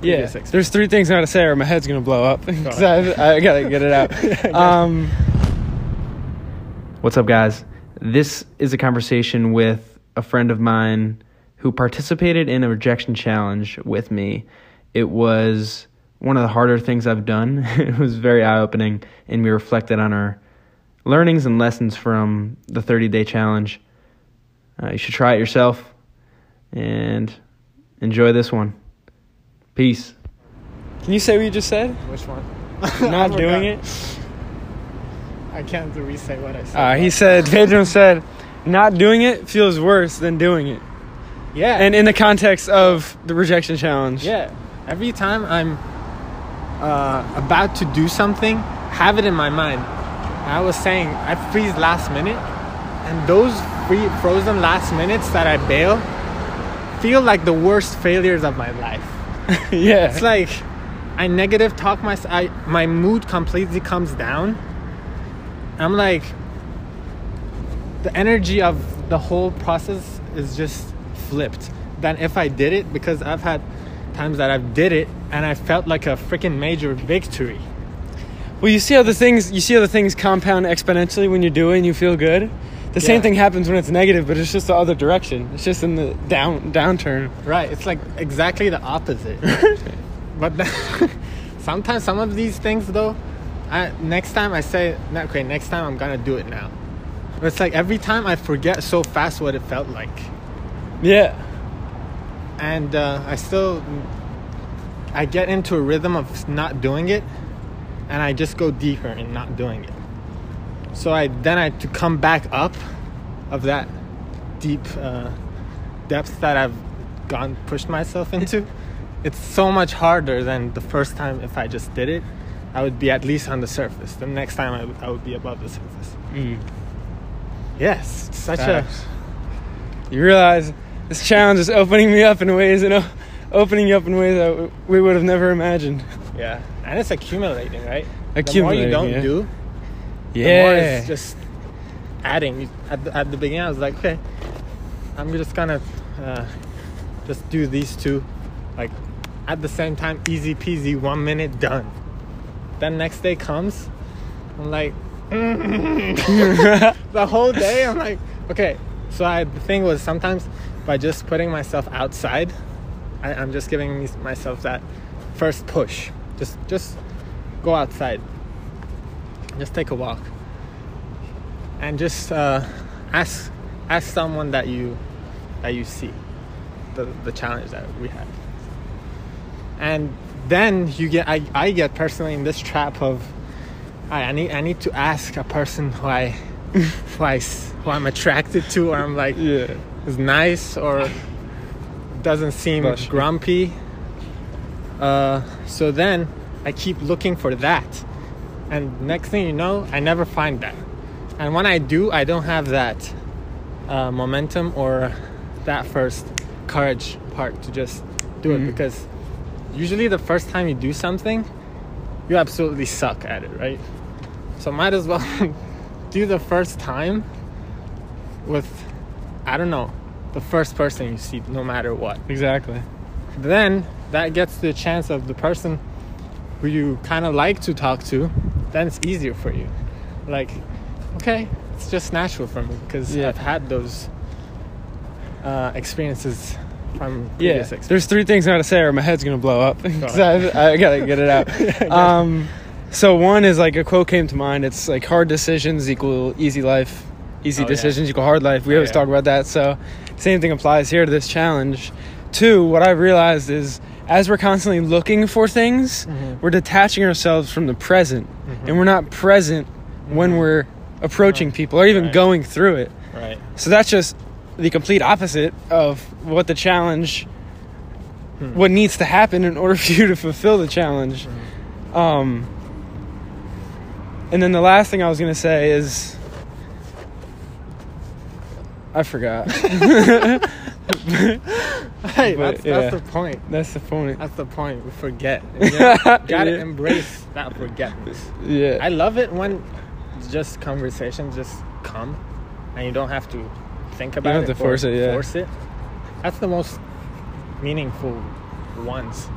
Yeah, previous experience. there's three things I gotta say, or my head's gonna blow up. 'Cause ahead. I, I gotta get it out. um, What's up, guys? This is a conversation with a friend of mine who participated in a rejection challenge with me. It was one of the harder things I've done. it was very eye opening, and we reflected on our learnings and lessons from the 30 day challenge. Uh, you should try it yourself and enjoy this one. Peace. can you say what you just said? Which one? Not doing it. I can't re-say what I said. Uh, he said, Pedro said, not doing it feels worse than doing it. yeah, And in the context of the rejection challenge. yeah. Every time I'm uh, about to do something, have it in my mind. I was saying I freeze last minute, and those free, frozen last minutes that I bail feel like the worst failures of my life. yeah. It's like I negative talk my I, my mood completely comes down. I'm like the energy of the whole process is just flipped than if I did it because I've had times that I've did it and I felt like a freaking major victory. Well, you see how the things you see how the things compound exponentially when you do it and you feel good. The same Yeah. thing happens when it's negative, but it's just the other direction. It's just in the down downturn. Right, it's like exactly the opposite. but then, sometimes some of these things though, I, next time I say, okay, next time I'm gonna do it now. But it's like every time I forget so fast what it felt like, Yeah. and uh, I still, I get into a rhythm of not doing it, and I just go deeper in not doing it. So I then I to come back up of that deep uh, depth that I've gone pushed myself into. it's so much harder than the first time if I just did it. I would be at least on the surface. The next time I would- be above the surface. Mm. Yes, such Facts. You realize this challenge is opening me up in ways you know, opening you up in ways that w- we would have never imagined. yeah, and it's accumulating, right? Accumulating, the more you don't yeah. do, more Yeah. it's just adding. At the, at the beginning, I was like, okay, I'm just gonna uh, just do these two, like at the same time, easy peasy, one minute done. Then next day comes, I'm like, the whole day, I'm like, okay. So I, the thing was sometimes by just putting myself outside, I, I'm just giving myself that first push. Just just go outside. Just take a walk. And just uh, ask ask someone that you that you see the the challenge that we have. And then you get I, I get personally in this trap of I, I need I need to ask a person who I who I who I'm attracted to or I'm like yeah. is nice or doesn't seem grumpy. Uh, so then I keep looking for that. And next thing you know, I never find that. And when I do, I don't have that uh, momentum or that first courage part to just do it Mhm. because usually the first time you do something, you absolutely suck at it, right? So might as well do the first time with I don't know, the first person you see no matter what. Exactly. Then that gets the chance of the person who you kind of like to talk to, then it's easier for you. Like, okay, it's just natural for me because Yeah. I've had those uh, experiences from Yeah. experiences. There's three things I gotta say, or my head's gonna blow up. ahead. I, I gotta get it out. um, so one is like a quote came to mind. It's like hard decisions equal easy life, easy Oh, yeah. decisions equal hard life. We Oh, always yeah. talk about that. So same thing applies here to this challenge. Two, what I've realized is as we're constantly looking for things, Mhm. we're detaching ourselves from the present, and we're not present when we're approaching Right. people or even Right. going through it. Right. So that's just the complete opposite of what the challenge, Hmm. what needs to happen in order for you to fulfill the challenge. Um, and then the last thing I was gonna say is, I forgot. Hey, But, that's, yeah. that's the point. That's the point. That's the point. We forget. You gotta, gotta Yeah. embrace that forgetness. Yeah. I love it when just conversations just come and you don't have to think about have it. to force it, yeah. Force it. That's the most meaningful ones.